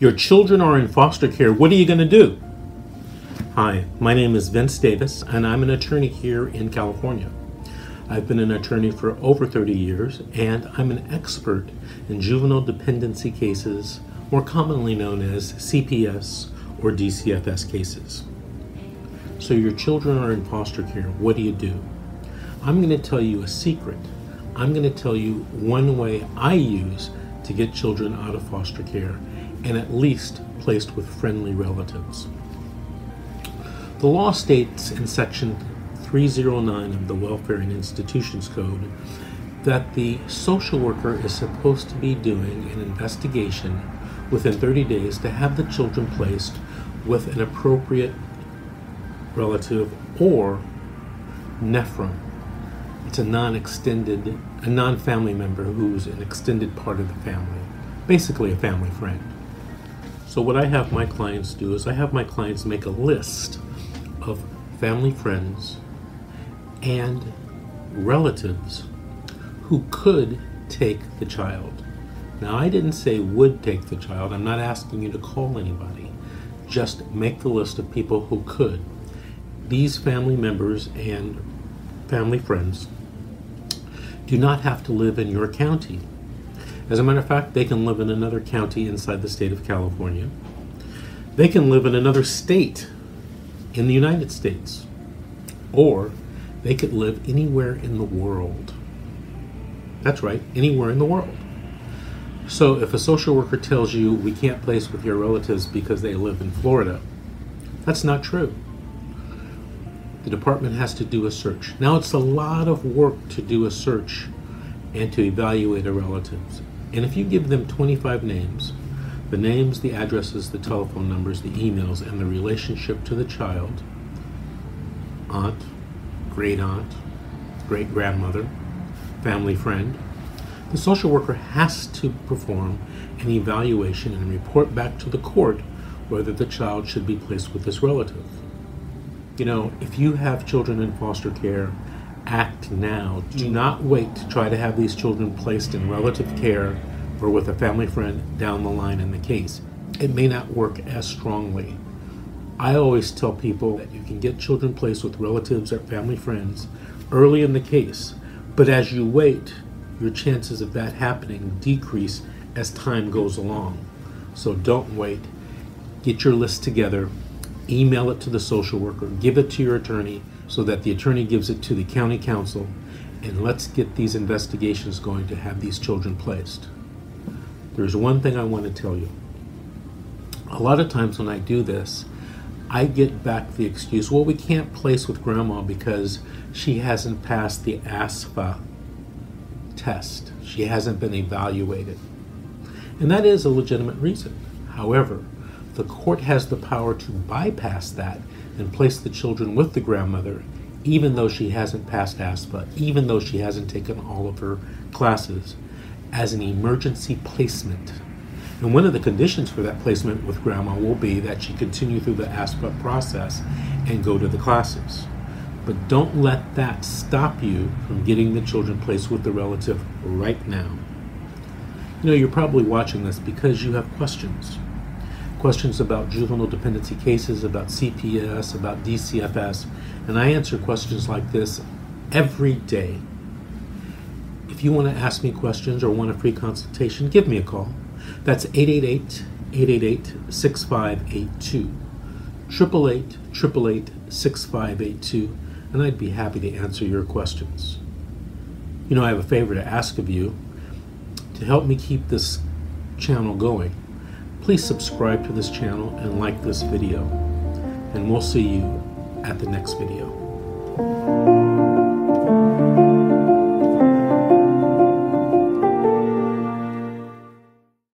Your children are in foster care. What are you going to do? Hi, my name is Vince Davis, and I'm an attorney here in California. I've been an attorney for over 30 years, and I'm an expert in juvenile dependency cases, more commonly known as CPS or DCFS cases. So, your children are in foster care. What do you do? I'm going to tell you a secret. I'm going to tell you one way I use to get children out of foster care and at least placed with friendly relatives. The law states in Section 309 of the Welfare and Institutions Code that the social worker is supposed to be doing an investigation within 30 days to have the children placed with an appropriate relative or NEFREM. It's a non-extended, a non-family member who's an extended part of the family, basically a family friend. So, what I have my clients do is I have my clients make a list of family friends and relatives who could take the child. Now, I didn't say would take the child, I'm not asking you to call anybody. Just make the list of people who could. These family members and family friends do not have to live in your county. As a matter of fact, they can live in another county inside the state of California. They can live in another state in the United States. Or they could live anywhere in the world. That's right, anywhere in the world. So if a social worker tells you we can't place with your relatives because they live in Florida, that's not true. The department has to do a search. Now it's a lot of work to do a search and to evaluate a relatives. And if you give them 25 names, the names, the addresses, the telephone numbers, the emails, and the relationship to the child, aunt, great aunt, great grandmother, family friend, the social worker has to perform an evaluation and report back to the court whether the child should be placed with this relative. You know, if you have children in foster care, act now. Do mm. not wait to try to have these children placed in relative care or with a family friend down the line in the case. It may not work as strongly. I always tell people that you can get children placed with relatives or family friends early in the case, but as you wait, your chances of that happening decrease as time goes along. So don't wait. Get your list together, email it to the social worker, give it to your attorney so that the attorney gives it to the county counsel, and let's get these investigations going to have these children placed. There's one thing I want to tell you. A lot of times when I do this, I get back the excuse, well, we can't place with grandma because she hasn't passed the ASFA test. She hasn't been evaluated. And that is a legitimate reason. However, the court has the power to bypass that and place the children with the grandmother, even though she hasn't passed ASFA, even though she hasn't taken all of her classes, as an emergency placement. And one of the conditions for that placement with grandma will be that she continue through the ASFA process and go to the classes. But don't let that stop you from getting the children placed with the relative right now. You know, you're probably watching this because you have questions. Questions about juvenile dependency cases, about CPS, about DCFS, and I answer questions like this every day if you want to ask me questions or want a free consultation, give me a call. That's 888 888 6582. 888 888 6582, and I'd be happy to answer your questions. You know, I have a favor to ask of you. To help me keep this channel going, please subscribe to this channel and like this video. And we'll see you at the next video.